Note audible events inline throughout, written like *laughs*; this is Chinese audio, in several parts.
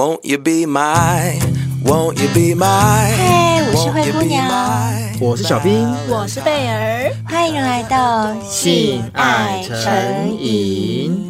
Won't you be my, won't you be my? 嗨，我是灰姑娘，我是小兵，我是贝儿，欢迎来到性爱诚引。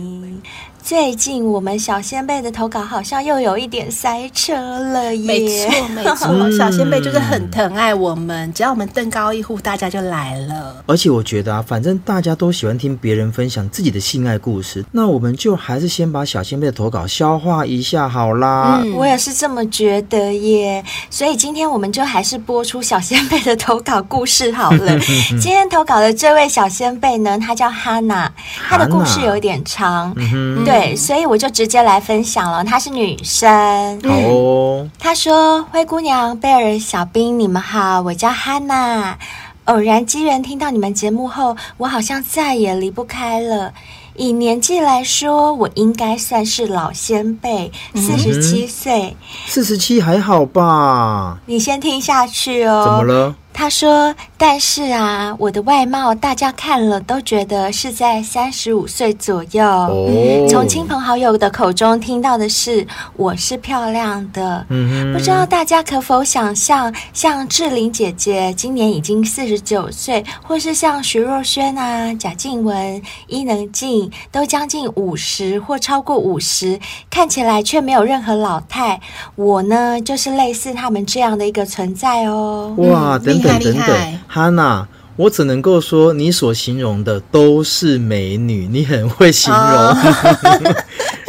最近我们小仙贝的投稿好像又有一点塞车了耶！没错没错，*laughs* 小仙贝就是很疼爱我们，只要我们登高一呼，大家就来了。而且我觉得啊，反正大家都喜欢听别人分享自己的性爱故事，那我们就还是先把小仙贝的投稿消化一下好啦。嗯，我也是这么觉得耶。所以今天我们就还是播出小仙贝的投稿故事好了。*laughs* 今天投稿的这位小仙贝呢，他叫哈娜，他的故事有一点长，嗯、对。对，所以我就直接来分享了。她是女生，好哦。她说：“灰姑娘、贝尔、小兵，你们好，我叫哈娜。偶然机缘听到你们节目后，我好像再也离不开了。以年纪来说，我应该算是老先辈，四十七岁。四十七还好吧？你先听下去哦。怎么了？”他说：“但是啊，我的外貌大家看了都觉得是在三十五岁左右。Oh. 从亲朋好友的口中听到的是我是漂亮的。Mm-hmm. 不知道大家可否想象，像志玲姐姐今年已经四十九岁，或是像徐若瑄啊、贾静雯、伊能静都将近五十或超过五十，看起来却没有任何老态。我呢，就是类似他们这样的一个存在哦。哇，等等。”等等，哈娜，我只能够说，你所形容的都是美女，你很会形容。Oh. *laughs*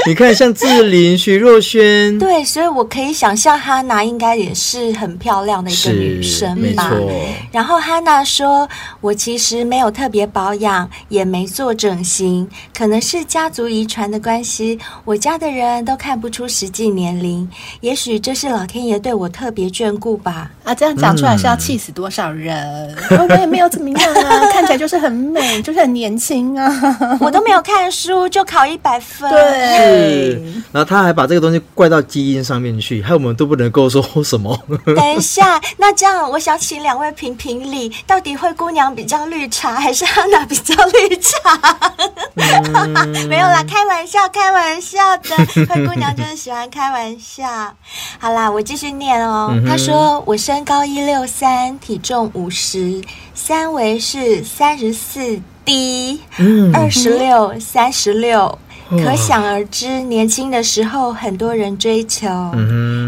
*laughs* 你看，像志玲、徐若瑄，对，所以我可以想象哈娜应该也是很漂亮的一个女生吧。没错。然后哈娜说：“我其实没有特别保养，也没做整形，可能是家族遗传的关系。我家的人都看不出实际年龄，也许这是老天爷对我特别眷顾吧。”啊，这样讲出来是要气死多少人？嗯、*laughs* 我也没有怎么样啊，看起来就是很美，就是很年轻啊。*laughs* 我都没有看书就考一百分。对。是，然后他还把这个东西怪到基因上面去，害我们都不能够说什么。*laughs* 等一下，那这样我想请两位评评理，到底灰姑娘比较绿茶，还是哈娜比较绿茶？嗯、*laughs* 没有啦，开玩笑，开玩笑的。灰姑娘就是喜欢开玩笑。好啦，我继续念哦。嗯、他说我身高一六三，体重五十，三围是三十四 D，二十六三十六。可想而知，年轻的时候很多人追求。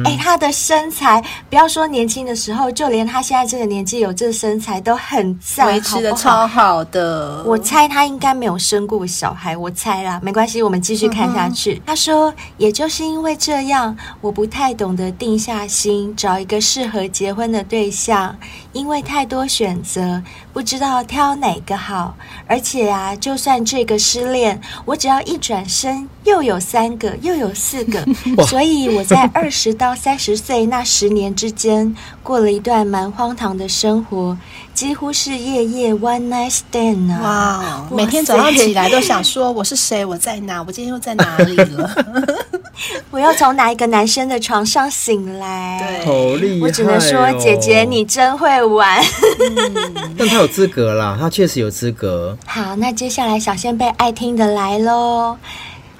哎，他的身材，不要说年轻的时候，就连他现在这个年纪有这个身材都很赞，维持的超好的。我猜他应该没有生过小孩，我猜啦，没关系，我们继续看下去。嗯、他说，也就是因为这样，我不太懂得定下心找一个适合结婚的对象，因为太多选择，不知道挑哪个好。而且啊，就算这个失恋，我只要一转。身又有三个，又有四个，*laughs* 所以我在二十到三十岁那十年之间，过了一段蛮荒唐的生活，几乎是夜夜 one night stand 啊！哇，每天早上起来都想说我是谁，我在哪，*laughs* 我今天又在哪里了？*laughs* 我要从哪一个男生的床上醒来？对，好厉害哦！我只能说，姐姐你真会玩。嗯，*laughs* 但他有资格啦，他确实有资格。好，那接下来小仙贝爱听的来喽。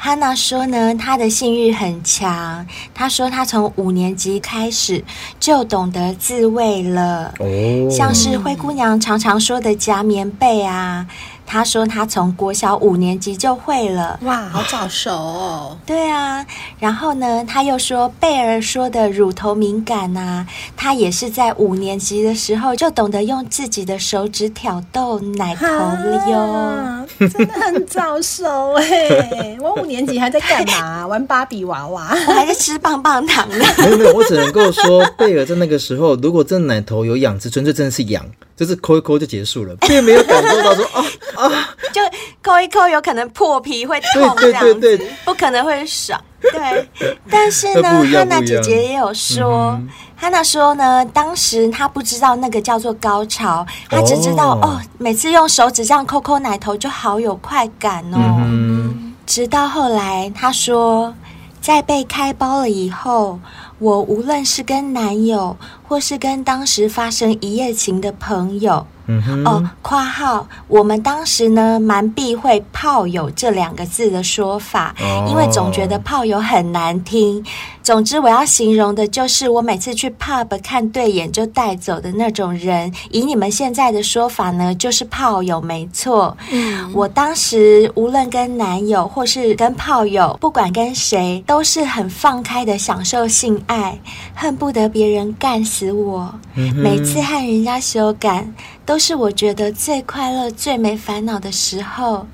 哈娜说呢，她的性欲很强。她说她从五年级开始就懂得自慰了，哦，像是灰姑娘常常说的夹棉被啊。他说他从国小五年级就会了，哇，好早熟哦。对啊，然后呢，他又说贝儿说的乳头敏感呐、啊，他也是在五年级的时候就懂得用自己的手指挑逗奶头了哟，真的很早熟哎。*laughs* 我五年级还在干嘛？玩芭比娃娃，我还在吃棒棒糖呢。*laughs* 没有没有，我只能够说贝儿在那个时候，如果这奶头有痒，纯粹真的是痒。就是抠一抠就结束了，并没有感受到说啊 *laughs* 啊，就抠一抠有可能破皮会痛这样子，对对对对，不可能会爽。对，*laughs* 但是呢，汉娜姐姐也有说，嗯、哈娜说呢，当时她不知道那个叫做高潮，她只知道哦，哦，每次用手指这样抠抠奶头就好有快感哦。嗯、直到后来，她说，在被开包了以后，我无论是跟男友。或是跟当时发生一夜情的朋友。嗯哼，哦，括号，我们当时呢蛮避讳“炮友”这两个字的说法，哦，因为总觉得“炮友”很难听。总之，我要形容的就是我每次去 pub 看对眼就带走的那种人。以你们现在的说法呢，就是炮友没错。嗯，我当时无论跟男友或是跟炮友，不管跟谁，都是很放开的享受性爱，恨不得别人干死我。嗯，每次和人家修改，都是我觉得最快乐、最没烦恼的时候。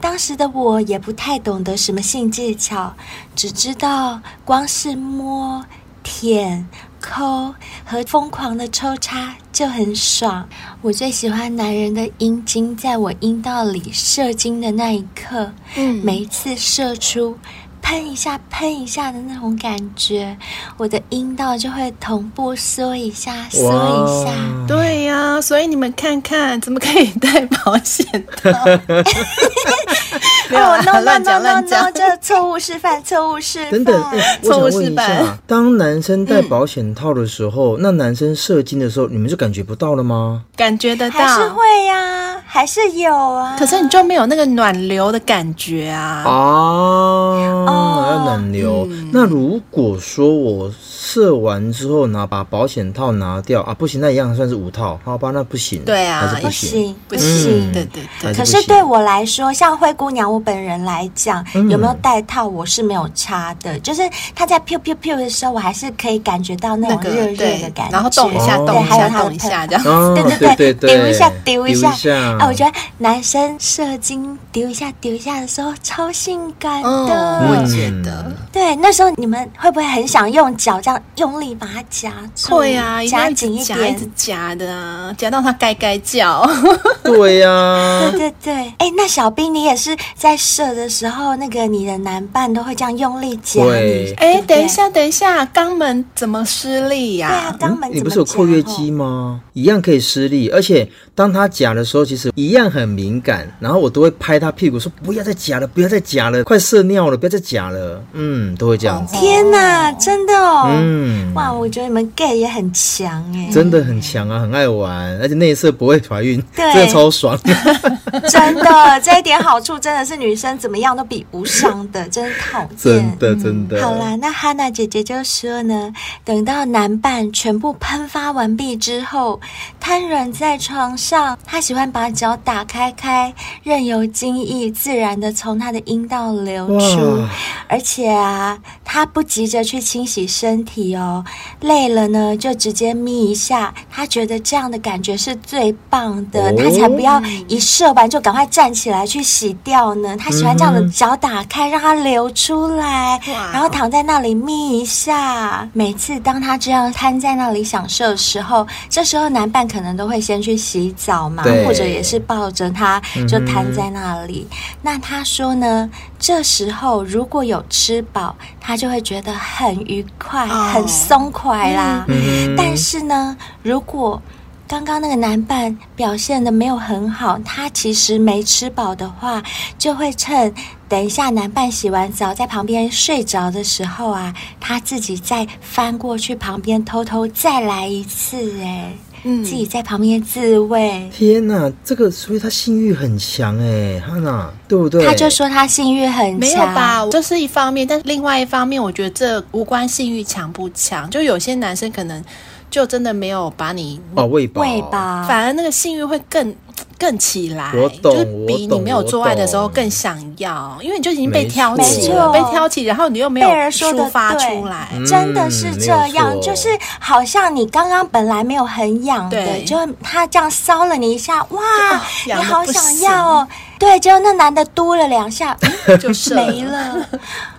当时的我也不太懂得什么性技巧，只知道光是摸、舔、抠和疯狂的抽插就很爽。我最喜欢男人的阴茎在我阴道里射精的那一刻，嗯，每一次射出。喷一下，喷一下的那种感觉，我的阴道就会同步缩一下，缩一下。对呀、啊，所以你们看看，怎么可以戴保险套？*laughs* 没有乱讲乱讲，这错误示范，错误示范。等等，我想问一下，当男生戴保险套的时候，嗯、那男生射精的时候，你们就感觉不到了吗？感觉得到，还是会呀、啊，还是有啊。可是你就没有那个暖流的感觉啊？哦。哦，要暖流。嗯、那如果说我射完之后拿把保险套拿掉啊，不行，那一样算是五套，好吧？那不行。对啊，还是不行，不行，不行。嗯、对对对。可是对我来说，像灰姑娘我本人来讲，嗯、有没有戴套我是没有差的，就是她在 pew pew pew 的时候，我还是可以感觉到那种热热的感觉，然后动一下，动一下，动一下，这样。哦、对对对对，丢一下，丢一下。一下啊，我觉得男生射精丢一下，丢一下的时候超性感的。嗯、我觉得。对，那时候你们会不会很想用脚这样用力把它夹住？会啊，夹紧一点，一直夹的，夹到它该该叫。*laughs* 对呀，对对对。哎，那小兵，你也是在射的时候，那个你的男伴都会这样用力夹你？哎，等一下，等一下，肛门怎么施力呀？对啊，肛门你不是有括约肌吗？一样可以施力，而且当他夹的时候，其实一样很敏感。然后我都会拍他屁股说：“不要再夹了，不要再夹了，快射尿了，不要再夹了。”嗯。都会这样子。天哪，真的哦！嗯，哇，我觉得你们 gay 也很强哎，真的很强啊，很爱玩，而且内射不会怀孕，对，真的超爽。*laughs* *laughs* 真的，这一点好处真的是女生怎么样都比不上的，真讨厌。真的，真的。好啦，那哈娜姐姐就说呢，等到男伴全部喷发完毕之后，瘫软在床上，上他喜欢把脚打开开，任由精液自然的从他的阴道流出，而且啊。他不急着去清洗身体哦，累了呢就直接眯一下，他觉得这样的感觉是最棒的，他才不要一射完就赶快站起来去洗掉呢。他喜欢这样的脚打开，让它流出来，然后躺在那里眯一下。每次当他这样瘫在那里享受的时候，这时候男伴可能都会先去洗澡嘛，或者也是抱着他就瘫在那里。那他说呢，这时候如果有吃饱。他就会觉得很愉快、oh. 很松快啦。Mm hmm. 但是呢，如果刚刚那个男伴表现的没有很好，他其实没吃饱的话，就会趁等一下男伴洗完澡在旁边睡着的时候啊，他自己再翻过去旁边偷偷再来一次，哎。嗯，自己在旁边自慰。天哪，这个所以他性欲很强哎，哈娜，对不对？他就说他性欲很强，没有吧？这是一方面，但是另外一方面，我觉得这无关性欲强不强。就有些男生可能就真的没有把你哦喂饱，喂饱，反而那个性欲会更。更起来，我懂，就是比你没有做爱的时候更想要，因为你就已经被挑起了，被挑起，然后你又没有抒发出来，真的是这样，就是好像你刚刚本来没有很痒的，就他这样搔了你一下，哇，哦、你好想要哦，对，结果那男的嘟了两下，*laughs* 就没了，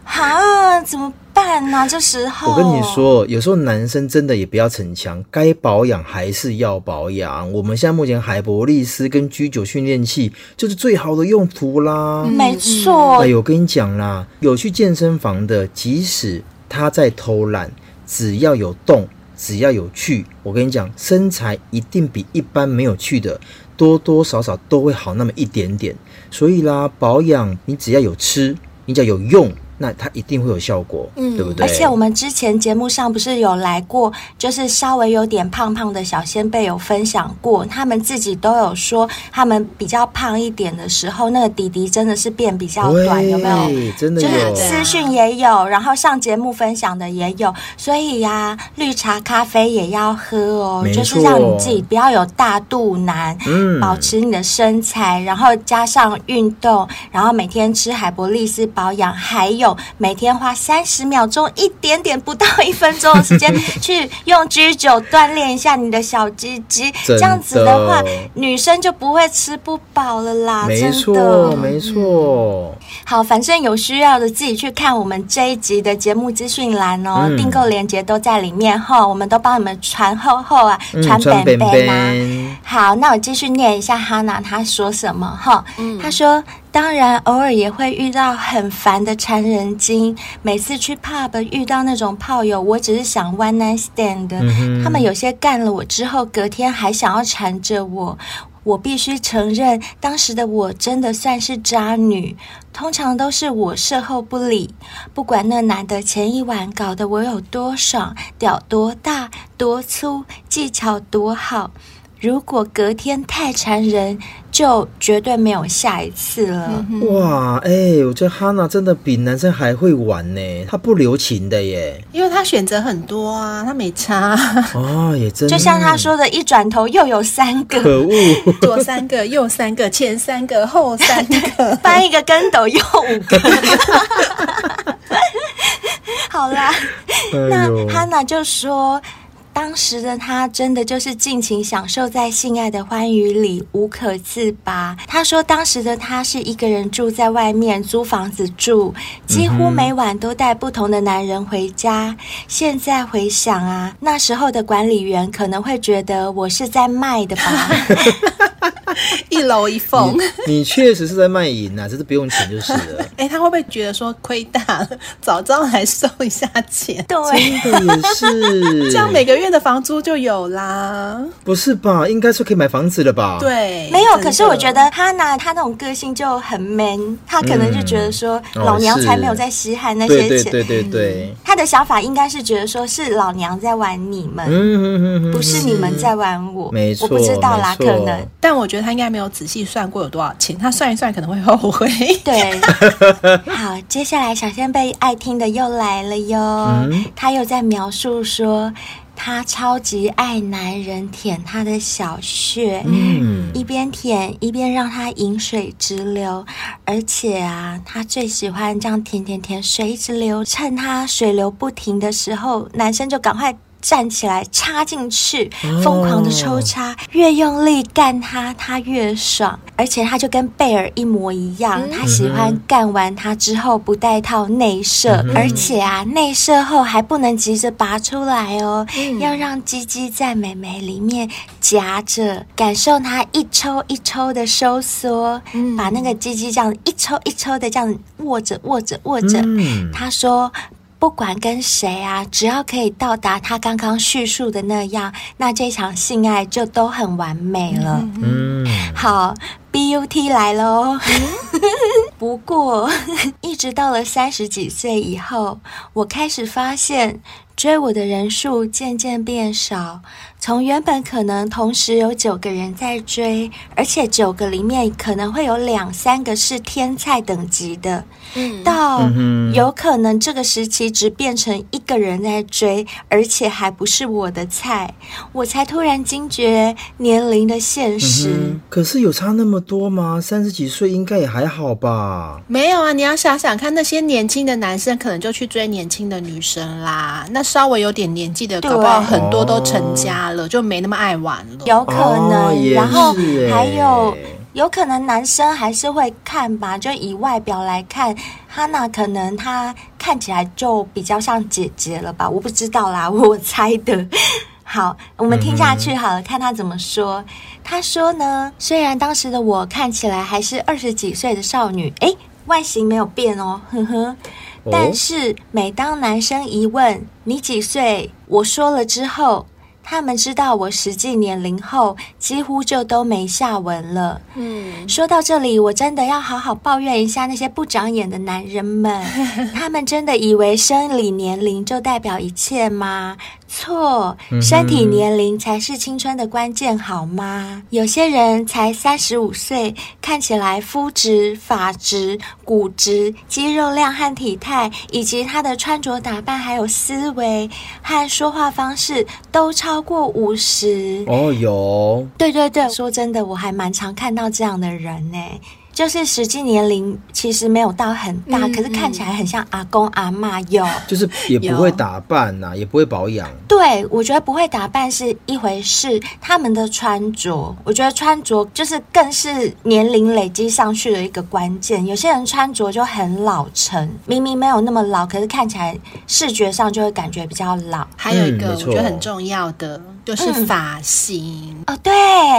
啊，怎么？办啊！这时候我跟你说，有时候男生真的也不要逞强，该保养还是要保养。我们现在目前海博利斯跟 G 九训练器就是最好的用途啦。没错。哎呦，我跟你讲啦，有去健身房的，即使他在偷懒，只要有动，只要有去，我跟你讲，身材一定比一般没有去的多多少少都会好那么一点点。所以啦，保养你只要有吃，你只要有用。那它一定会有效果，嗯，对不对？而且我们之前节目上不是有来过，就是稍微有点胖胖的小仙贝有分享过，他们自己都有说，他们比较胖一点的时候，那个底底真的是变比较短，有没有？真的有，就是私讯也有，然后上节目分享的也有，所以呀、啊，绿茶咖啡也要喝哦，就是让你自己不要有大肚腩，嗯，保持你的身材，然后加上运动，然后每天吃海博利斯保养，还有。每天花三十秒钟，一点点不到一分钟的时间，去用 G 九锻炼一下你的小鸡鸡，这样子的话，女生就不会吃不饱了啦。没错，真的没错、嗯。好，反正有需要的自己去看我们这一集的节目资讯栏哦，嗯、订购链接都在里面哈，我们都帮你们传厚厚啊，传本本啊。好，那我继续念一下哈娜她说什么哈，她说。当然，偶尔也会遇到很烦的缠人精。每次去 pub 遇到那种炮友，我只是想 one night stand 他们有些干了我之后，隔天还想要缠着我。我必须承认，当时的我真的算是渣女。通常都是我事后不理，不管那男的前一晚搞得我有多爽，屌多大多粗，技巧多好。如果隔天太缠人，就绝对没有下一次了。哇，哎、欸，我觉得哈娜真的比男生还会玩呢，她不留情的耶，因为她选择很多啊，她没差。哦，也真的，就像她说的，一转头又有三个，可恶，左三个，右三个，前三个，后三个，*laughs* 翻一个跟斗又五个。*laughs* 好啦，那哈娜就说。当时的他真的就是尽情享受在性爱的欢愉里，无可自拔。他说，当时的他是一个人住在外面租房子住，几乎每晚都带不同的男人回家。现在回想啊，那时候的管理员可能会觉得我是在卖的吧。*laughs* 一楼一凤，你确实是在卖淫啊，这是不用钱就是了。*laughs* 哎、欸，他会不会觉得说亏大了，早知道来收一下钱？对，真的也是，*laughs* 这样每个月的房租就有啦。不是吧？应该是可以买房子了吧？对，没有。可是我觉得他拿他那种个性就很 man，他可能就觉得说老娘才没有在稀罕那些钱。对对对对对，他的想法应该是觉得说是老娘在玩你们，嗯、不是你们在玩我。没错，我不知道啦，可能。但我觉得他应该没有仔细算过有多少钱，他算一算可能会后悔。对，*laughs* 好，接下来小仙贝爱听的又来了哟，嗯、他又在描述说他超级爱男人舔她的小穴，嗯，一边舔一边让她饮水直流，而且啊，她最喜欢这样舔舔舔，水一直流，趁她水流不停的时候，男生就赶快。站起来插进去，疯狂的抽插，越用力干他，他越爽。而且他就跟贝尔一模一样，他喜欢干完他之后不带套内射，而且啊，内射后还不能急着拔出来哦，要让鸡鸡在美眉里面夹着，感受它一抽一抽的收缩，把那个鸡鸡这样一抽一抽的这样握着握着握着。他说。不管跟谁啊，只要可以到达他刚刚叙述的那样，那这场性爱就都很完美了。嗯，好，BUT 来喽。*laughs* 不过，一直到了三十几岁以后，我开始发现。追我的人数渐渐变少，从原本可能同时有九个人在追，而且九个里面可能会有两三个是天菜等级的，嗯，到有可能这个时期只变成一个人在追，而且还不是我的菜，我才突然惊觉年龄的现实。嗯，可是有差那么多吗？三十几岁应该也还好吧？没有啊，你要想想看，那些年轻的男生可能就去追年轻的女生啦，那。稍微有点年纪的，搞不好很多都成家了，就没那么爱玩了。有可能，然后还有有可能男生还是会看吧。就以外表来看，哈娜可能她看起来就比较像姐姐了吧？我不知道啦，*laughs* 我猜的。好，我们听下去好了，看他怎么说。他说呢，虽然当时的我看起来还是二十几岁的少女，诶，外形没有变哦，呵呵。但是每当男生一问你几岁，我说了之后，他们知道我实际年龄后，几乎就都没下文了。嗯，说到这里，我真的要好好抱怨一下那些不长眼的男人们。*laughs* 他们真的以为生理年龄就代表一切吗？错，身体年龄才是青春的关键，好吗？有些人才三十五岁，看起来肤质、发质、骨质、肌肉量和体态，以及他的穿着打扮，还有思维和说话方式，都超过五十。哦，有。对对对，说真的，我还蛮常看到这样的人呢。就是实际年龄其实没有到很大，嗯、可是看起来很像阿公阿妈。有，就是也不会打扮呐、啊，也不会保养。对，我觉得不会打扮是一回事，他们的穿着，我觉得穿着就是更是年龄累积上去的一个关键。有些人穿着就很老成，明明没有那么老，可是看起来视觉上就会感觉比较老。还有一个我觉得很重要的。就是发型、嗯、哦，对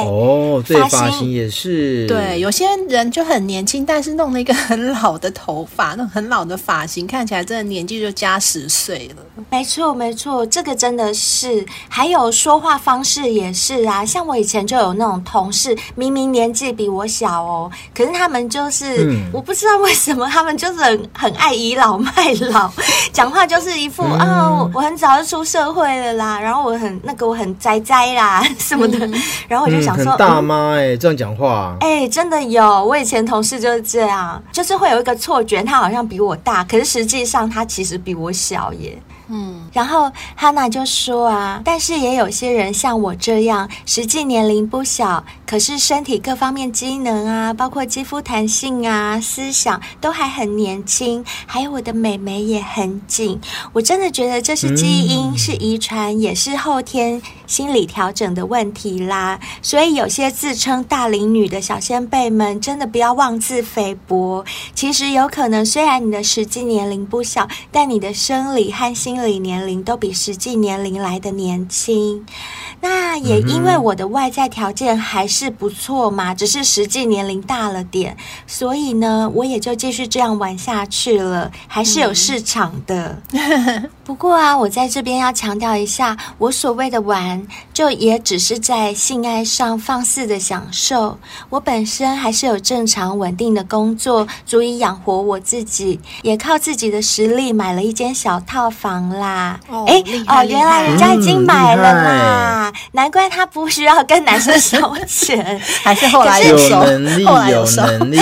哦，对，发型也是对。有些人就很年轻，但是弄了一个很老的头发，那种很老的发型，看起来真的年纪就加十岁了。没错，没错，这个真的是。还有说话方式也是啊，像我以前就有那种同事，明明年纪比我小哦，可是他们就是，嗯、我不知道为什么，他们就是很很爱倚老卖老，讲话就是一副啊、嗯哦，我很早就出社会了啦，然后我很那个我很。宅宅啦什么的，嗯、然后我就想说，嗯、大妈哎、欸，这样讲话，哎、欸，真的有。我以前同事就是这样，就是会有一个错觉，他好像比我大，可是实际上他其实比我小耶。嗯，然后哈娜就说啊，但是也有些人像我这样，实际年龄不小，可是身体各方面机能啊，包括肌肤弹性啊、思想都还很年轻，还有我的美眉也很紧。我真的觉得这是基因，嗯、是遗传，也是后天心理调整的问题啦。所以有些自称大龄女的小先辈们，真的不要妄自菲薄。其实有可能，虽然你的实际年龄不小，但你的生理和心理。心理年龄都比实际年龄来的年轻，那也因为我的外在条件还是不错嘛，只是实际年龄大了点，所以呢，我也就继续这样玩下去了，还是有市场的。嗯、不过啊，我在这边要强调一下，我所谓的玩，就也只是在性爱上放肆的享受。我本身还是有正常稳定的工作，足以养活我自己，也靠自己的实力买了一间小套房。啦，哎，哦，原来人家已经买了啦，难怪他不需要跟男生收钱，*laughs* 还是后来有能力，*laughs* 有能力，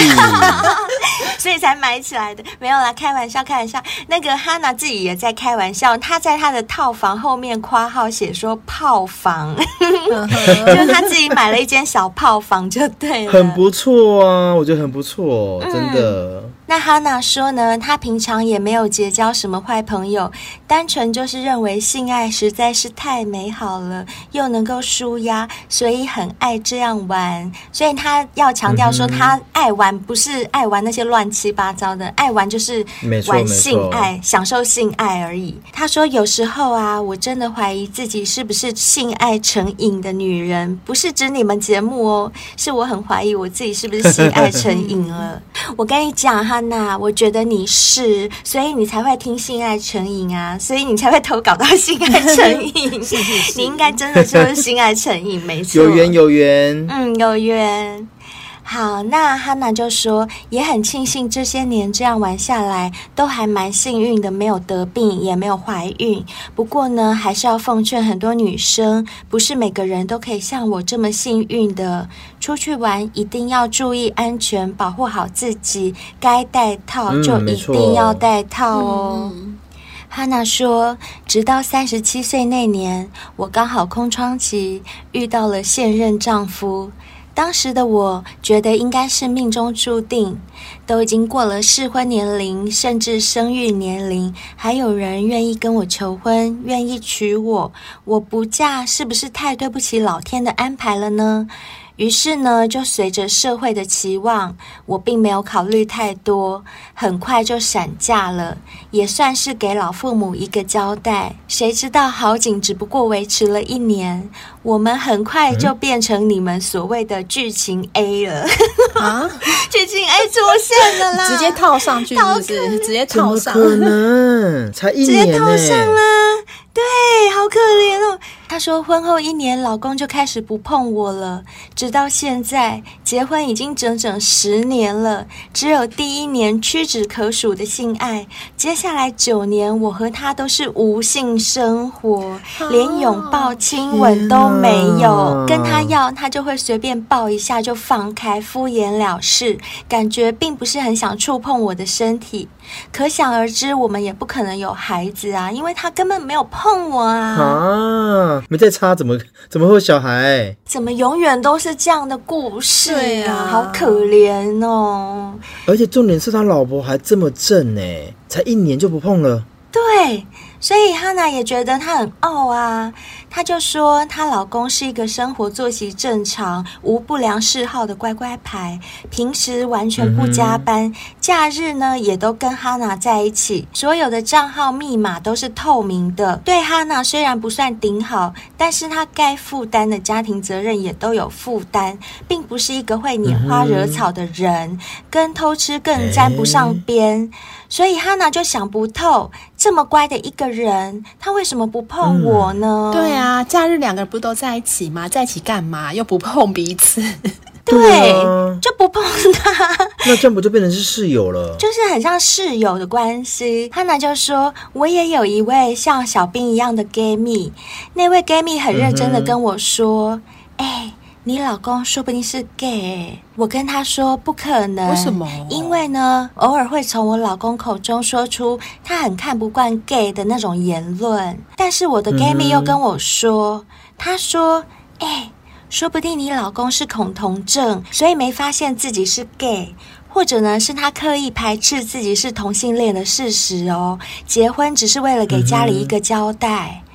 *laughs* 所以才买起来的。没有啦，开玩笑，开玩笑。那个哈娜自己也在开玩笑，他在他的套房后面括号写说炮房，就是他自己买了一间小炮房，就对了，很不错啊，我觉得很不错，真的。那哈娜说呢，她平常也没有结交什么坏朋友，单纯就是认为性爱实在是太美好了，又能够舒压，所以很爱这样玩。所以她要强调说，她爱玩不是爱玩那些乱七八糟的，爱玩就是玩性爱，享受性爱而已。她说有时候啊，我真的怀疑自己是不是性爱成瘾的女人，不是指你们节目哦，是我很怀疑我自己是不是性爱成瘾了。*laughs* 我跟你讲哈。那我觉得你是，所以你才会听性爱成瘾啊，所以你才会投稿到性爱成瘾。*laughs* 是是 *laughs* 是，你应该真的就是性爱成瘾，没错。有缘有缘，嗯，有缘。好，那哈娜就说，也很庆幸这些年这样玩下来，都还蛮幸运的，没有得病，也没有怀孕。不过呢，还是要奉劝很多女生，不是每个人都可以像我这么幸运的。出去玩一定要注意安全，保护好自己。该戴套就一定要戴套哦。嗯、哈娜说，直到三十七岁那年，我刚好空窗期，遇到了现任丈夫。当时的我觉得应该是命中注定，都已经过了适婚年龄，甚至生育年龄，还有人愿意跟我求婚，愿意娶我，我不嫁是不是太对不起老天的安排了呢？于是呢，就随着社会的期望，我并没有考虑太多，很快就闪嫁了，也算是给老父母一个交代。谁知道好景只不过维持了一年，我们很快就变成你们所谓的剧情 A 了啊！*laughs* 剧情 A 出现了啦，直接套上去是不是？直接套上，可能才一年，直接套上啦，对，好可怜哦。她说婚后一年，老公就开始不碰我了，直到现在结婚已经整整十年了，只有第一年屈指可数的性爱，接下来九年我和他都是无性生活，连拥抱亲吻都没有，跟他要他就会随便抱一下就放开，敷衍了事，感觉并不是很想触碰我的身体。可想而知，我们也不可能有孩子啊，因为他根本没有碰我啊！啊，没在插，怎么怎么会有小孩？怎么永远都是这样的故事啊？啊，好可怜哦！而且重点是他老婆还这么正呢，才一年就不碰了。对。所以哈娜也觉得她很傲啊，她就说她老公是一个生活作息正常、无不良嗜好的乖乖牌，平时完全不加班，假日呢也都跟哈娜在一起，所有的账号密码都是透明的。对哈娜虽然不算顶好，但是她该负担的家庭责任也都有负担，并不是一个会拈花惹草的人，跟偷吃更沾不上边。所以哈娜就想不透，这么乖的一个人，他为什么不碰我呢？嗯、对啊，假日两个人不都在一起吗？在一起干嘛？又不碰彼此？对，对啊、就不碰他。那这样不就变成是室友了？就是很像室友的关系。哈娜就说：“我也有一位像小兵一样的 gay 蜜，那位 gay 蜜很认真的跟我说：‘哎、嗯。欸’”你老公说不定是 gay，我跟他说不可能。为什么？因为呢，偶尔会从我老公口中说出他很看不惯 gay 的那种言论。但是我的 gay 蜜又跟我说，嗯、他说：“哎、欸，说不定你老公是恐同症，所以没发现自己是 gay，或者呢是他刻意排斥自己是同性恋的事实哦。结婚只是为了给家里一个交代。嗯”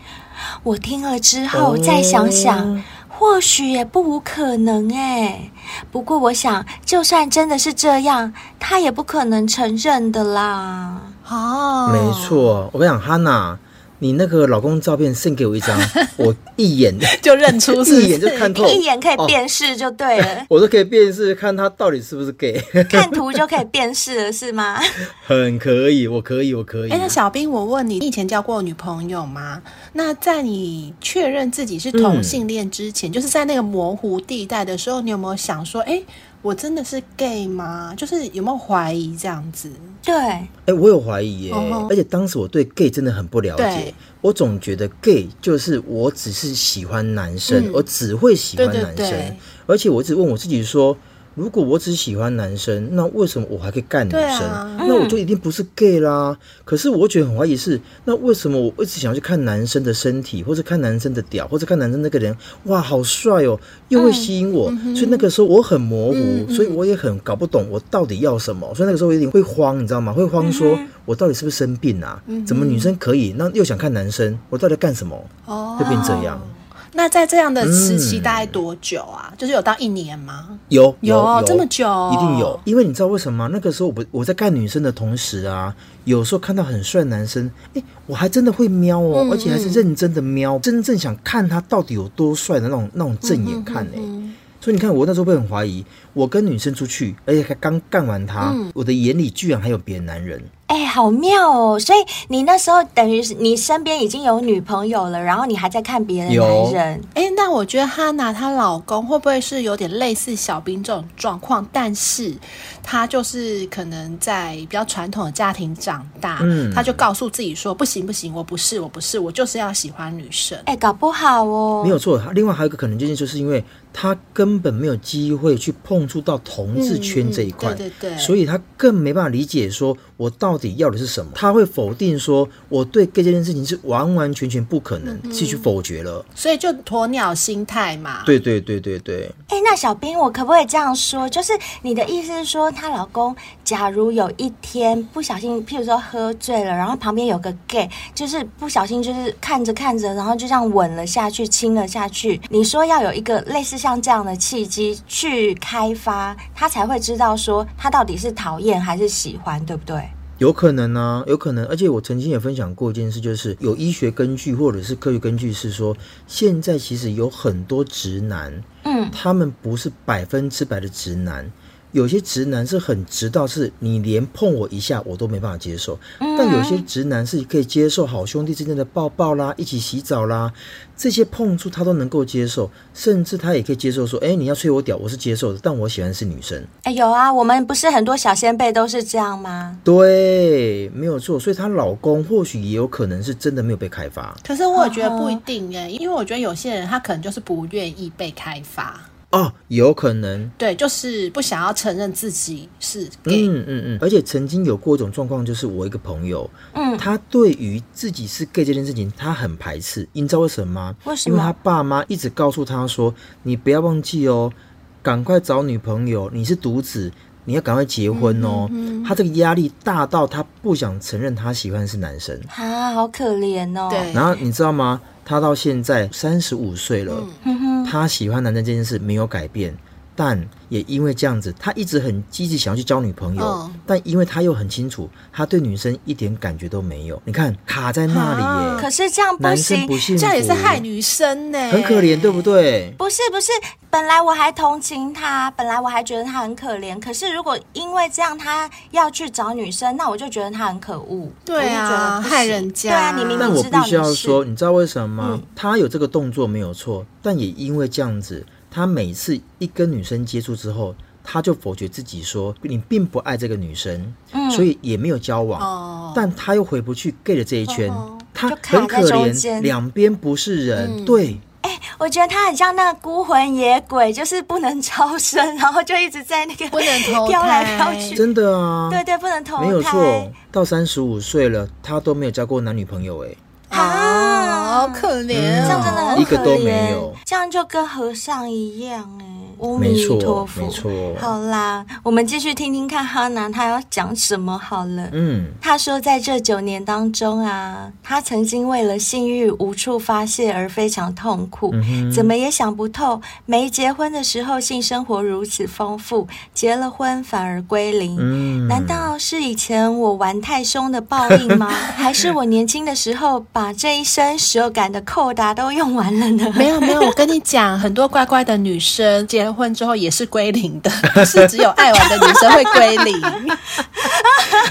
我听了之后、哦、再想想。或许也不无可能哎，不过我想，就算真的是这样，他也不可能承认的啦。哦，没错，我跟你讲，哈娜。你那个老公照片送给我一张，*laughs* 我一眼就认出是是，一眼就看透，一眼可以辨识就对了。哦、*laughs* 我都可以辨识，看他到底是不是 gay。*laughs* 看图就可以辨识了，是吗？很可以，我可以，我可以。哎、欸，那小兵，我问你，你以前交过女朋友吗？那在你确认自己是同性恋之前，嗯、就是在那个模糊地带的时候，你有没有想说，哎、欸？我真的是 gay 吗？就是有没有怀疑这样子？对，哎、欸，我有怀疑耶，uh huh. 而且当时我对 gay 真的很不了解，我总觉得 gay 就是我只是喜欢男生，嗯、我只会喜欢男生，而且我一直问我自己说。如果我只喜欢男生，那为什么我还可以干女生？啊、那我就一定不是 gay 啦。嗯、可是我觉得很怀疑是，那为什么我一直想要去看男生的身体，或者看男生的屌，或者看男生那个人，哇，好帅哦，又会吸引我。嗯、所以那个时候我很模糊，所以我也很搞不懂我到底要什么。所以那个时候我有点会慌，你知道吗？会慌，说我到底是不是生病啊？嗯、怎么女生可以，那又想看男生，我到底干什么？哦，会变这样。那在这样的时期大概多久啊？嗯、就是有到一年吗？有有，有，这么久，一定有。因为你知道为什么吗？那个时候我我在干女生的同时啊，有时候看到很帅男生，哎，我还真的会瞄哦，嗯、而且还是认真的瞄，真正想看他到底有多帅的那种那种正眼看哎。嗯哼哼哼，所以你看，我那时候会很怀疑，我跟女生出去，而且还刚干完他，嗯、我的眼里居然还有别的男人。哎、欸，好妙哦！所以你那时候等于是你身边已经有女朋友了，然后你还在看别的男人。哎、欸，那我觉得哈娜她老公会不会是有点类似小兵这种状况？但是他就是可能在比较传统的家庭长大，嗯，他就告诉自己说：不行不行，我不是我不是，我就是要喜欢女生。哎、欸，搞不好哦，没有错。另外还有一个可能性，就是因为他根本没有机会去碰触到同志圈这一块，对对对，所以他更没办法理解说我到底要的是什么？他会否定说，我对 gay 这件事情是完完全全不可能，继续否决了。所以就鸵鸟心态嘛。对对对对对。哎、欸，那小兵，我可不可以这样说？就是你的意思是说，她老公假如有一天不小心，譬如说喝醉了，然后旁边有个 gay，就是不小心就是看着看着，然后就这样吻了下去，亲了下去。你说要有一个类似像这样的契机去开发，他才会知道说他到底是讨厌还是喜欢，对不对？有可能啊，有可能，而且我曾经也分享过一件事，就是有医学根据或者是科学根据是说，现在其实有很多直男，嗯，他们不是百分之百的直男，有些直男是很直到，是你连碰我一下我都没办法接受。但有些直男是可以接受好兄弟之间的抱抱啦，一起洗澡啦，这些碰触他都能够接受，甚至他也可以接受说，哎，你要吹我屌，我是接受的，但我喜欢的是女生。哎，有啊，我们不是很多小先辈都是这样吗？对，没有错。所以她老公或许也有可能是真的没有被开发。可是我也觉得不一定哎，因为我觉得有些人他可能就是不愿意被开发。哦，有可能，对，就是不想要承认自己是 gay。嗯嗯嗯，而且曾经有过一种状况，就是我一个朋友，嗯，他对于自己是 gay 这件事情，他很排斥。你知道为什么吗？为什么？因为他爸妈一直告诉他说：“你不要忘记哦，赶快找女朋友，你是独子，你要赶快结婚哦。嗯”他这个压力大到他不想承认他喜欢的是男生啊，好可怜哦。对，然后你知道吗？他到现在三十五岁了，嗯，他喜欢男生这件事没有改变，但也因为这样子，他一直很积极想要去交女朋友，哦，但因为他又很清楚，他对女生一点感觉都没有。你看卡在那里耶，可是这样不行，男生不幸，这样也是害女生呢，很可怜，对不对？不是不是，本来我还同情他，本来我还觉得他很可怜，可是如果因为这样他要去找女生，那我就觉得他很可恶，对啊，害人家，对啊，你明明知道但我必须要说，你知道为什么吗？嗯，他有这个动作没有错，但也因为这样子。他每次一跟女生接触之后，他就否决自己说：“你并不爱这个女生，嗯、所以也没有交往。哦”但他又回不去 gay 的这一圈，哦、他很可怜，两边不是人。嗯、对，哎、欸，我觉得他很像那个孤魂野鬼，就是不能超生，然后就一直在那个不能投飘来飘去。真的啊，对对，不能投胎。没有错，到三十五岁了，他都没有交过男女朋友哎。啊，好可怜、哦，这样真的很可怜，一个都没有，这样就跟和尚一样哎。阿弥陀佛，没错。好啦，我们继续听听看哈娜她要讲什么好了。嗯，他说在这九年当中啊，他曾经为了性欲无处发泄而非常痛苦，嗯、怎么也想不透，没结婚的时候性生活如此丰富，结了婚反而归零。嗯，难道是以前我玩太凶的报应吗？*laughs* 还是我年轻的时候把这一生所有感的扣打都用完了呢？没有没有，我跟你讲，很多乖乖的女生结了婚之后也是归零的，不 *laughs* 是只有爱玩的女生会归零。*laughs*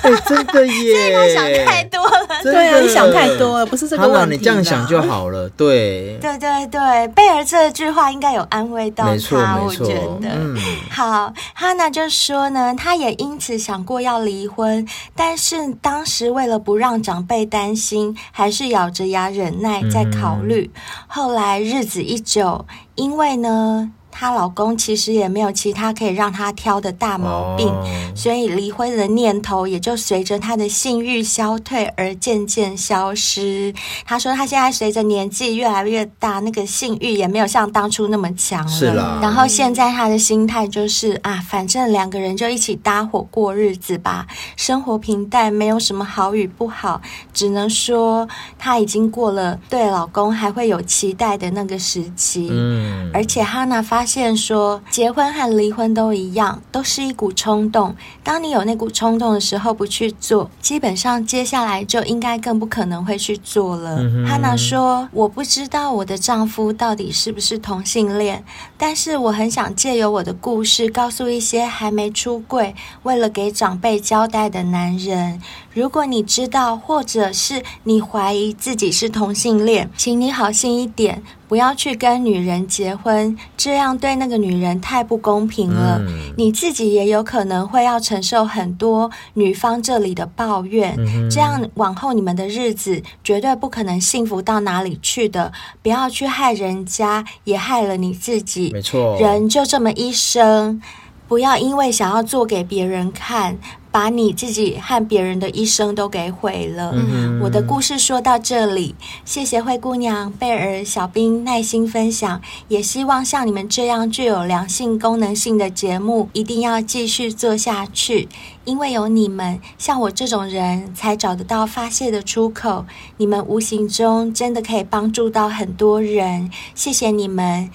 哎、欸，真的耶！这个想太多了，对啊，你想太多了，不是这个问题。你这样想就好了。对，对对对，贝儿这句话应该有安慰到他，没错，我觉得。嗯，好，哈娜就说呢，她也因此想过要离婚，但是当时为了不让长辈担心，还是咬着牙忍耐在考虑。嗯、后来日子一久，因为呢。她老公其实也没有其他可以让她挑的大毛病，哦、所以离婚的念头也就随着她的性欲消退而渐渐消失。她说她现在随着年纪越来越大，那个性欲也没有像当初那么强了。然后现在她的心态就是啊，反正两个人就一起搭伙过日子吧，生活平淡，没有什么好与不好，只能说她已经过了对老公还会有期待的那个时期。嗯，而且哈娜发现。说结婚和离婚都一样，都是一股冲动。当你有那股冲动的时候，不去做，基本上接下来就应该更不可能会去做了。哈娜、说：“我不知道我的丈夫到底是不是同性恋，但是我很想借由我的故事，告诉一些还没出柜、为了给长辈交代的男人。”如果你知道，或者是你怀疑自己是同性恋，请你好心一点，不要去跟女人结婚，这样对那个女人太不公平了。嗯、你自己也有可能会要承受很多女方这里的抱怨，嗯、这样往后你们的日子绝对不可能幸福到哪里去的。不要去害人家，也害了你自己。没错，人就这么一生，不要因为想要做给别人看。把你自己和别人的一生都给毁了。嗯、我的故事说到这里，谢谢灰姑娘、贝尔、小兵耐心分享，也希望像你们这样具有良性功能性的节目，一定要继续做下去。因为有你们，像我这种人才找得到发泄的出口。你们无形中真的可以帮助到很多人，谢谢你们。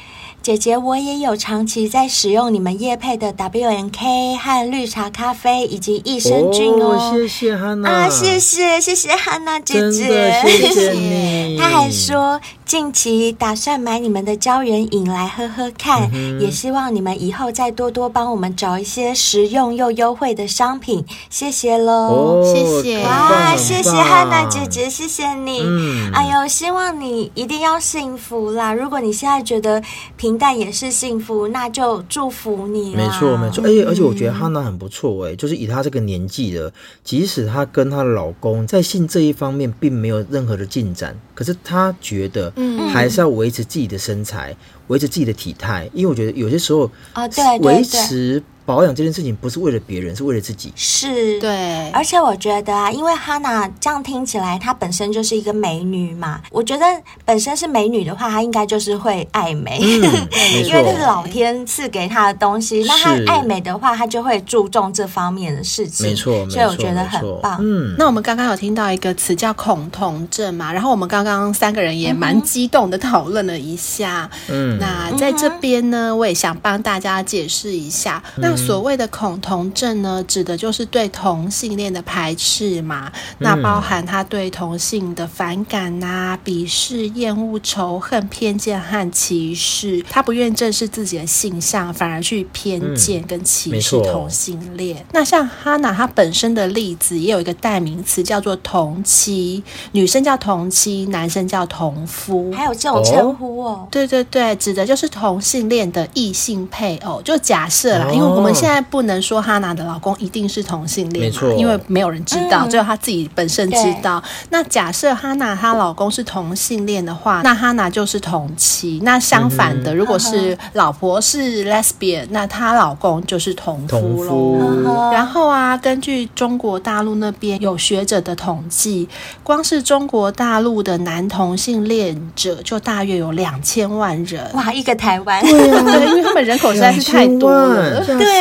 姐姐，我也有长期在使用你们叶配的 WNK 和绿茶咖啡以及益生菌哦。哦，谢谢汉娜啊，谢谢谢谢汉娜姐姐，谢谢你。*laughs* 她还说。近期打算买你们的胶原饮来喝喝看，嗯、也希望你们以后再多多帮我们找一些实用又优惠的商品，谢谢喽，哦、谢谢。哇，谢谢汉娜姐姐，谢谢你，嗯、哎呦，希望你一定要幸福啦！如果你现在觉得平淡也是幸福，那就祝福你。没错，没错，而且、嗯、而且我觉得汉娜很不错哎，就是以她这个年纪的，即使她跟她的老公在性这一方面并没有任何的进展，可是他觉得，嗯，还是要维持自己的身材，维、嗯、持自己的体态，因为我觉得有些时候啊，对，对，对，维持。保养这件事情不是为了别人，是为了自己。是，对。而且我觉得啊，因为哈娜这样听起来，她本身就是一个美女嘛。我觉得本身是美女的话，她应该就是会爱美，嗯、*laughs* 因为这是老天赐给她的东西。那她爱美的话，她就会注重这方面的事情。没错，所以我觉得很棒。嗯。那我们刚刚有听到一个词叫恐同症嘛，然后我们刚刚三个人也蛮激动的讨论了一下。嗯。那在这边呢，我也想帮大家解释一下。嗯、那所谓的恐同症呢，指的就是对同性恋的排斥嘛。那包含他对同性的反感呐、啊、鄙视、厌恶、仇恨、偏见和歧视。他不愿正视自己的性向，反而去偏见跟歧视同性恋。嗯、那像哈娜她本身的例子，也有一个代名词叫做同妻，女生叫同妻，男生叫同夫，还有这种称呼哦。对对对，指的就是同性恋的异性配偶。就假设啦，因为我们现在。不能说哈娜的老公一定是同性恋嘛，因为没有人知道，只有她自己本身知道。那假设哈娜她老公是同性恋的话，那哈娜就是同妻。那相反的，如果是老婆是 lesbian，那她老公就是同夫喽。然后啊，根据中国大陆那边有学者的统计，光是中国大陆的男同性恋者就大约有两千万人。哇，一个台湾，对，因为他们人口实在是太多了，对。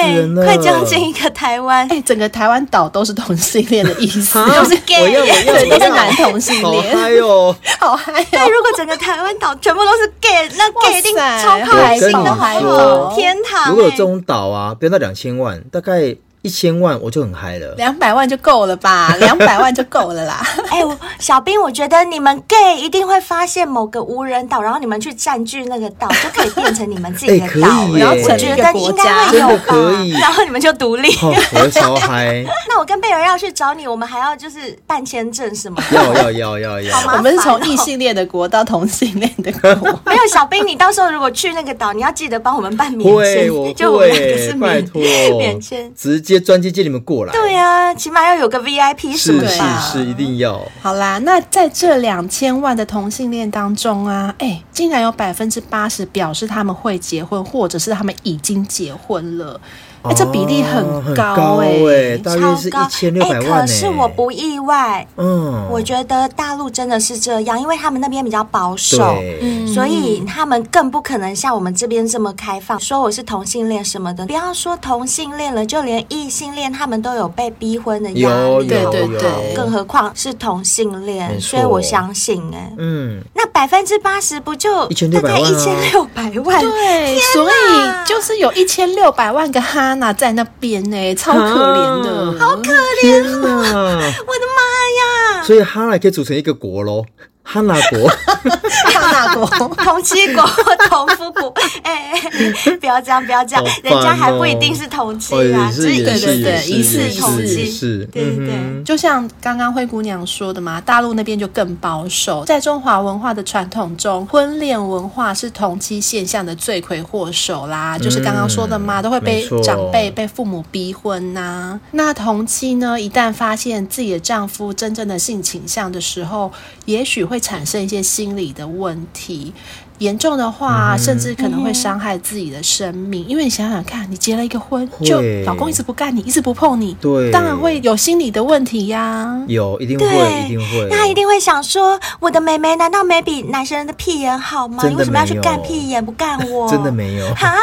快将近一个台湾，哎，整个台湾岛都是同性恋的意思，都是 gay，对，都是男同性恋，好嗨哟，好嗨哟！对，如果整个台湾岛全部都是 gay，那 gay 一定超开心的海岛天堂。如果有这种岛啊，不要到两千万，大概。一千万我就很嗨了，两百万就够了吧？两百万就够了啦。*laughs* 哎、欸，小兵，我觉得你们 gay 一定会发现某个无人岛，然后你们去占据那个岛，就可以变成你们自己的岛，欸、然后我觉得应该会有吧。*laughs* 然后你们就独立，哦、我超嗨。*laughs* 那我跟贝尔要去找你，我们还要就是办签证什么的？要要要要要。好哦、我们是从异性恋的国到同性恋的国。没有小兵，你到时候如果去那个岛，你要记得帮我们办免签，我就我们两个是免拜托免签，直接专机接你们过来。对呀、啊，起码要有个 VIP 什么的吧？是是是，一定要。好啦，那在这两千万的同性恋当中啊，哎，竟然有百分之八十表示他们会结婚，或者是他们已经结婚了。哎，这比例很高哎、欸，大约是一千六百万、欸。可是我不意外，嗯，我觉得大陆真的是这样，因为他们那边比较保守，嗯所以他们更不可能像我们这边这么开放。说我是同性恋什么的，不要说同性恋了，就连异性恋他们都有被逼婚的压力，对对对，更何况是同性恋。所以我相信、欸，哎，嗯，那百分之八十不就大概一千六百万？对，所以就是有一千六百万个哈。娜在那边呢、欸，超可怜的，啊、好可怜啊！*laughs* 我的妈呀！所以哈娜可以组成一个国喽。哈娜国，*laughs* 哈娜国，*laughs* 同妻国，*laughs* 同夫国，哎、欸，不要这样，不要这样，哦、人家还不一定是同妻啊，对对对，疑似同妻，是，对对对，就像刚刚灰姑娘说的嘛，大陆那边就更保守，在中华文化的传统中，婚恋文化是同妻现象的罪魁祸首啦，就是刚刚说的嘛，都会被长辈、被父母逼婚呐、啊。那同妻呢，一旦发现自己的丈夫真正的性倾向的时候，也许会。会产生一些心理的问题，严重的话，甚至可能会伤害自己的生命。因为你想想看，你结了一个婚，就老公一直不干你，一直不碰你，对，当然会有心理的问题呀。有，一定会，一定会。那他一定会想说，我的妹妹难道没比男生的屁眼好吗？你为什么要去干屁眼，不干我？*laughs* 真的没有。哈，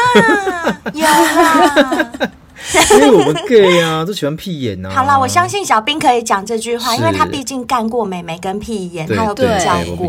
有啊。*laughs* *laughs* 因为我们 gay 啊，都喜欢屁眼呐、啊。好啦，我相信小兵可以讲这句话，因为他毕竟干过美眉跟屁眼，他有比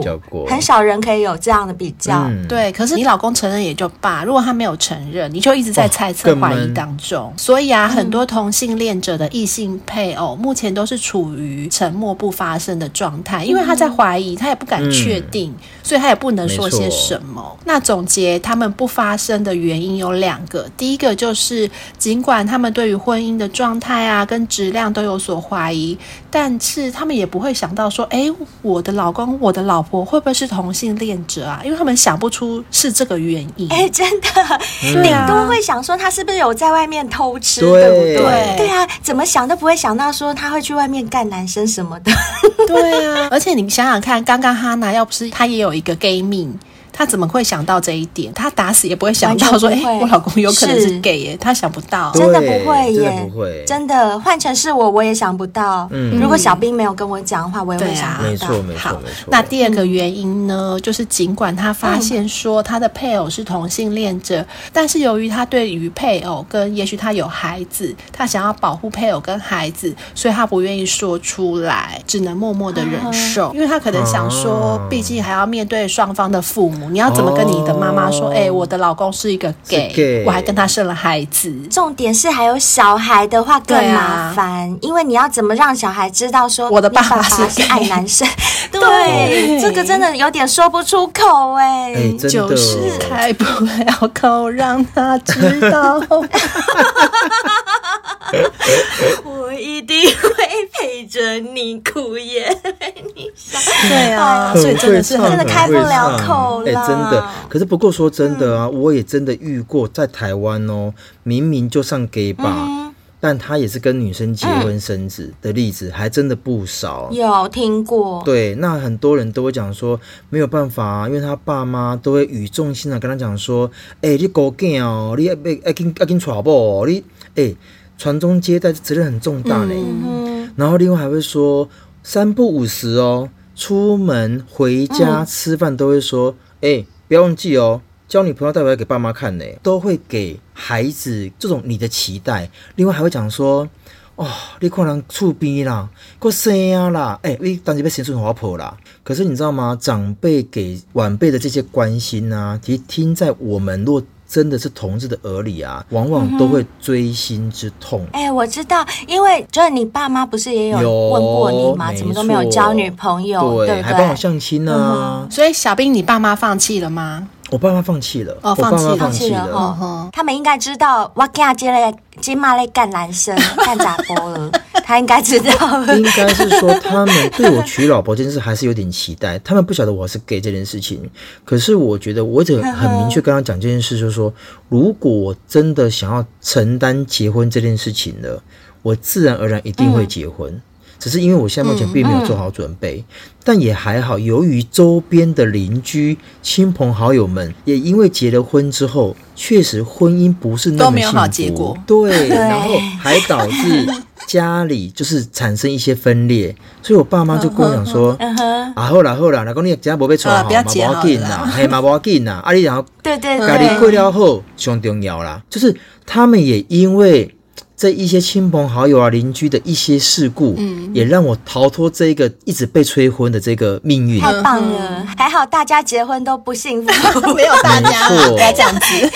较过，很少人可以有这样的比较。嗯、对，可是你老公承认也就罢，如果他没有承认，你就一直在猜测、怀疑当中。所以啊，很多同性恋者的异性配偶目前都是处于沉默不发声的状态，因为他在怀疑，他也不敢确定，嗯、所以他也不能说些什么。那总结他们不发声的原因有两个，第一个就是尽管他们对于婚姻的状态啊跟质量都有所怀疑，但是他们也不会想到说，哎，我的老公、我的老婆会不会是同性恋者啊？因为他们想不出是这个原因。哎，真的，嗯、*laughs* 顶多会想说他是不是有在外面偷吃，对，对不对？对，啊，怎么想都不会想到说他会去外面干男生什么的。*laughs* 对啊，而且你想想看，刚刚哈娜要不是她也有一个 gay 命。他怎么会想到这一点？他打死也不会想到说，哎、欸，我老公有可能是 gay 耶，他想不到，真的不会耶，真的不会，真的换成是我，我也想不到。嗯，如果小兵没有跟我讲的话，我也会想不到。没错，没错，好没错。那第二个原因呢，就是尽管他发现说他的配偶是同性恋者，嗯、但是由于他对于配偶跟也许他有孩子，他想要保护配偶跟孩子，所以他不愿意说出来，只能默默的忍受，嗯、因为他可能想说，毕竟还要面对双方的父母。你要怎么跟你的妈妈说？哎、哦欸，我的老公是一个 gay，, gay 我还跟他生了孩子。重点是还有小孩的话更麻烦，啊、因为你要怎么让小孩知道说我的爸爸是爱男生？*laughs* 对，对这个真的有点说不出口哎、欸，就是开不了口让他知道。*laughs* 我一定会陪着你哭，也陪你笑。对啊，所以真的是真的开不了口了。哎、欸，真的。可是不过说真的啊，嗯、我也真的遇过，在台湾哦，明明就上 gay 吧，嗯、但他也是跟女生结婚生子的例子，嗯、还真的不少。有听过？对，那很多人都会讲说没有办法、啊，因为他爸妈都会语重心长跟他讲说：“哎、欸，你高干哦，你要要要跟要跟娶某，你哎。欸”传宗接代责任很重大嘞，嗯、然后另外还会说三不五时哦，出门回家吃饭都会说，哎、不要忘记哦，交女朋友带回来给爸妈看呢，都会给孩子这种你的期待。另外还会讲说，哦，你可能厝边啦，过生啊啦，哎、你当时被先顺滑婆啦。可是你知道吗？长辈给晚辈的这些关心啊，其实听在我们若。真的是同志的耳里啊，往往都会锥心之痛。哎、嗯欸，我知道，因为就是你爸妈不是也有问过你吗？怎么都没有交女朋友，对，不对还帮我相亲呢、啊嗯。所以小兵，你爸妈放弃了吗？我爸妈放弃了，哦，放弃了，放弃了。他们应该知道我家接了金马来干男生干杂波了，*laughs* 他应该知道。应该是说他们对我娶老婆这件事还是有点期待，他们不晓得我是 gay 这件事情。可是我觉得我得很明确跟他讲这件事，就是说，如果我真的想要承担结婚这件事情了，我自然而然一定会结婚。嗯只是因为我现在目前并没有做好准备，嗯嗯、但也还好。由于周边的邻居、亲朋好友们也因为结了婚之后，确实婚姻不是那么幸福，都没有好结果。对，然后还导致家里就是产生一些分裂，所以我爸妈就跟我讲说：“ *laughs* 嗯嗯、啊，好啦好啦，老公你家不被传好，不要紧啦，*laughs* 嘿嘛不要紧啦，啊你然后对对对，家里过了后最重要啦，就是他们也因为。”这一些亲朋好友啊、邻居的一些事故，嗯，也让我逃脱这一个一直被催婚的这个命运。太棒了，还好大家结婚都不幸福，*laughs* 没有大家，不要这样子，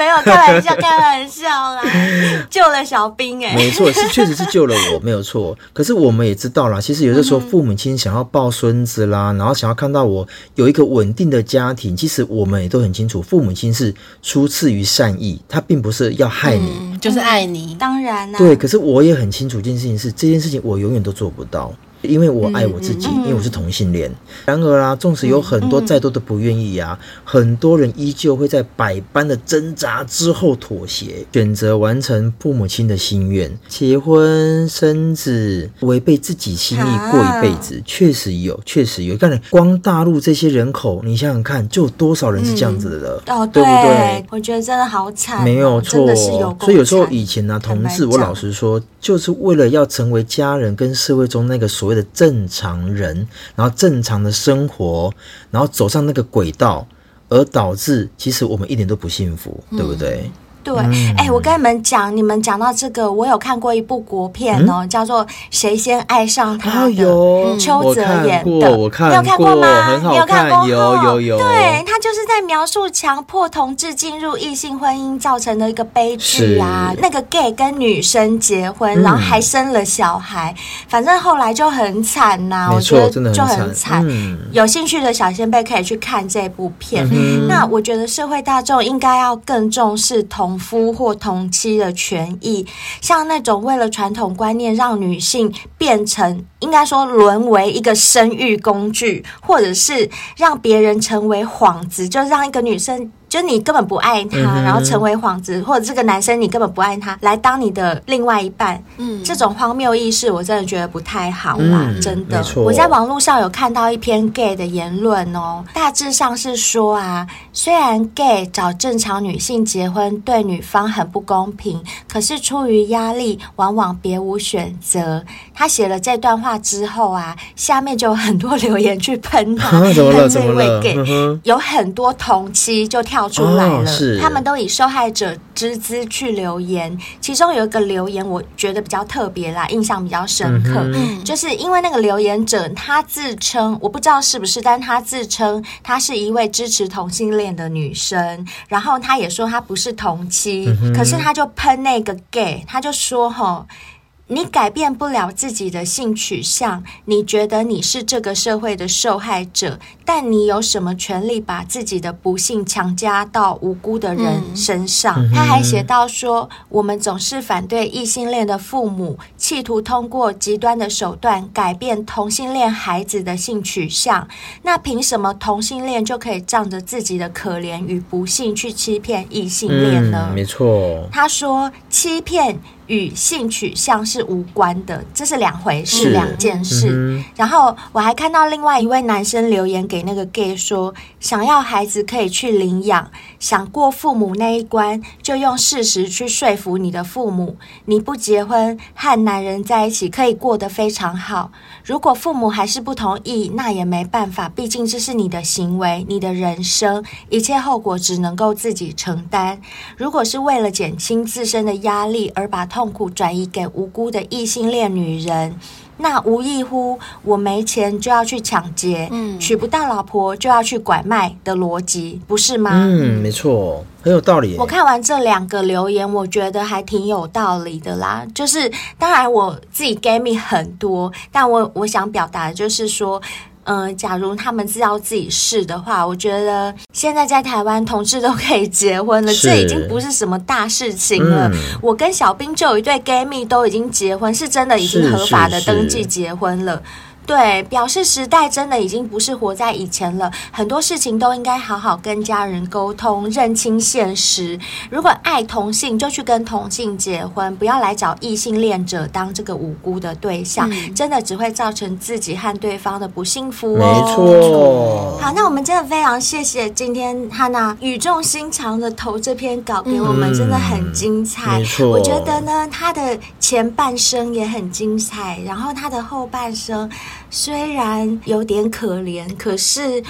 没有开玩笑，开玩笑啦，*laughs* 救了小兵哎，没错，是确实是救了我，没有错。可是我们也知道啦，其实有的时候父母亲想要抱孙子啦，然后想要看到我有一个稳定的家庭，其实我们也都很清楚，父母亲是出自于善意，他并不是要害你，嗯、就是爱你，当然啦。对，可是我也很清楚一件事情是，这件事情我永远都做不到。因为我爱我自己，因为我是同性恋。然而啊，纵使有很多再多的不愿意啊，很多人依旧会在百般的挣扎之后妥协，选择完成父母亲的心愿，结婚生子，违背自己心意过一辈子。啊、确实有，确实有。看，光大陆这些人口，你想想看，就有多少人是这样子的了？嗯、哦，对，不对？我觉得真的好惨，没有错。有所以有时候以前呢、啊，同志，我老实说，就是为了要成为家人跟社会中那个所为了正常人，然后正常的生活，然后走上那个轨道，而导致其实我们一点都不幸福，对不对？对，哎、嗯，我跟你们讲，你们讲到这个，我有看过一部国片哦，嗯、叫做《谁先爱上他》的，邱泽演的，我看过，你有看过吗？看，你有看过？有有有。对，他就是在描述强迫同志进入异性婚姻造成的一个悲剧啊。那个 gay 跟女生结婚，嗯、然后还生了小孩，反正后来就很惨呐、啊。我觉得就很惨。嗯、有兴趣的小仙贝可以去看这部片。嗯、那我觉得社会大众应该要更重视同夫或同妻的权益，像那种为了传统观念让女性变成，应该说沦为一个生育工具，或者是让别人成为幌子，就让一个女生。就你根本不爱他，嗯、然后成为幌子，或者这个男生你根本不爱他，来当你的另外一半，嗯，这种荒谬意识我真的觉得不太好啦，嗯、真的。我在网络上有看到一篇 gay 的言论哦，大致上是说啊，虽然 gay 找正常女性结婚对女方很不公平，可是出于压力，往往别无选择。他写了这段话之后啊，下面就有很多留言去喷他，*laughs* 喷这 *laughs* 位 gay，、嗯、有很多同期就跳。出来了，哦、他们都以受害者之姿去留言。其中有一个留言，我觉得比较特别啦，印象比较深刻，嗯、就是因为那个留言者他自称，我不知道是不是，但他自称他是一位支持同性恋的女生，然后他也说他不是同妻，嗯、可是他就喷那个 gay，他就说吼。你改变不了自己的性取向，你觉得你是这个社会的受害者，但你有什么权利把自己的不幸强加到无辜的人身上？嗯、他还写到说，我们总是反对异性恋的父母企图通过极端的手段改变同性恋孩子的性取向，那凭什么同性恋就可以仗着自己的可怜与不幸去欺骗异性恋呢？嗯、没错，他说欺骗。与性取向是无关的，这是两回事，两件事。嗯、然后我还看到另外一位男生留言给那个 gay 说，想要孩子可以去领养，想过父母那一关，就用事实去说服你的父母，你不结婚和男人在一起可以过得非常好。如果父母还是不同意，那也没办法，毕竟这是你的行为，你的人生，一切后果只能够自己承担。如果是为了减轻自身的压力而把痛苦转移给无辜的异性恋女人，那无异乎我没钱就要去抢劫，嗯，娶不到老婆就要去拐卖的逻辑，不是吗？嗯，没错，很有道理。我看完这两个留言，我觉得还挺有道理的啦。就是当然我自己 gay 蜜很多，但我我想表达的就是说。嗯、呃，假如他们知道自己是的话，我觉得现在在台湾同志都可以结婚了，这已经不是什么大事情了。嗯、我跟小兵就有一对 gay 蜜都已经结婚，是真的已经合法的登记结婚了。是是是对，表示时代真的已经不是活在以前了，很多事情都应该好好跟家人沟通，认清现实。如果爱同性，就去跟同性结婚，不要来找异性恋者当这个无辜的对象，嗯、真的只会造成自己和对方的不幸福哦。没错。好，那我们真的非常谢谢今天汉娜语重心长的投这篇稿给我们，嗯、真的很精彩。没错。我觉得呢，他的前半生也很精彩，然后他的后半生。虽然有点可怜，可是，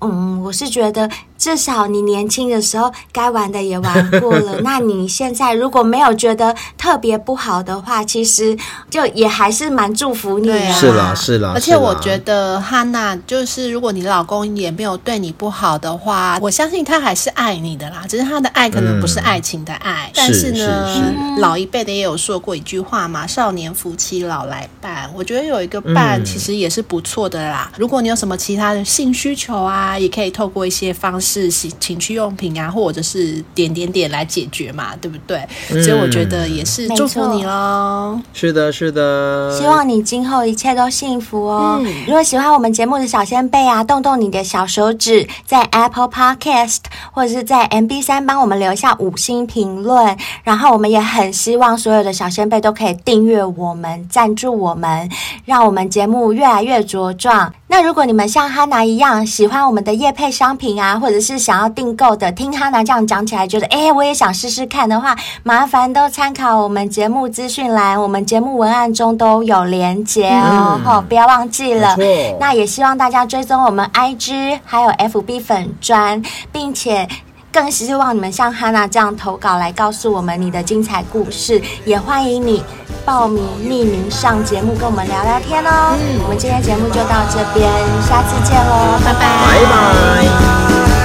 嗯，我是觉得。至少你年轻的时候该玩的也玩过了，*laughs* 那你现在如果没有觉得特别不好的话，其实就也还是蛮祝福你的。是啦，是啦。而且我觉得哈娜就是，如果你老公也没有对你不好的话，我相信他还是爱你的啦。只是他的爱可能不是爱情的爱。嗯、但是呢，是是是老一辈的也有说过一句话嘛：“少年夫妻老来伴。”我觉得有一个伴其实也是不错的啦。嗯、如果你有什么其他的性需求啊，也可以透过一些方式。是情趣用品啊，或者是点点点来解决嘛，对不对？嗯、所以我觉得也是祝福你喽。是的，是的。希望你今后一切都幸福哦。嗯、如果喜欢我们节目的小仙贝啊，动动你的小手指，在 Apple Podcast 或者是在 MB 三帮我们留下五星评论。然后我们也很希望所有的小仙贝都可以订阅我们，赞助我们，让我们节目越来越茁壮。那如果你们像哈娜一样喜欢我们的夜配商品啊，或者是想要订购的，听哈娜这样讲起来觉得，哎，我也想试试看的话，麻烦都参考我们节目资讯栏，我们节目文案中都有连结哦，嗯、不要忘记了。那也希望大家追踪我们 IG 还有 FB 粉砖，并且。更希望你们像哈娜这样投稿来告诉我们你的精彩故事，也欢迎你报名匿名上节目跟我们聊聊天哦。嗯，我们今天节目就到这边，下次见喽，拜拜，拜拜。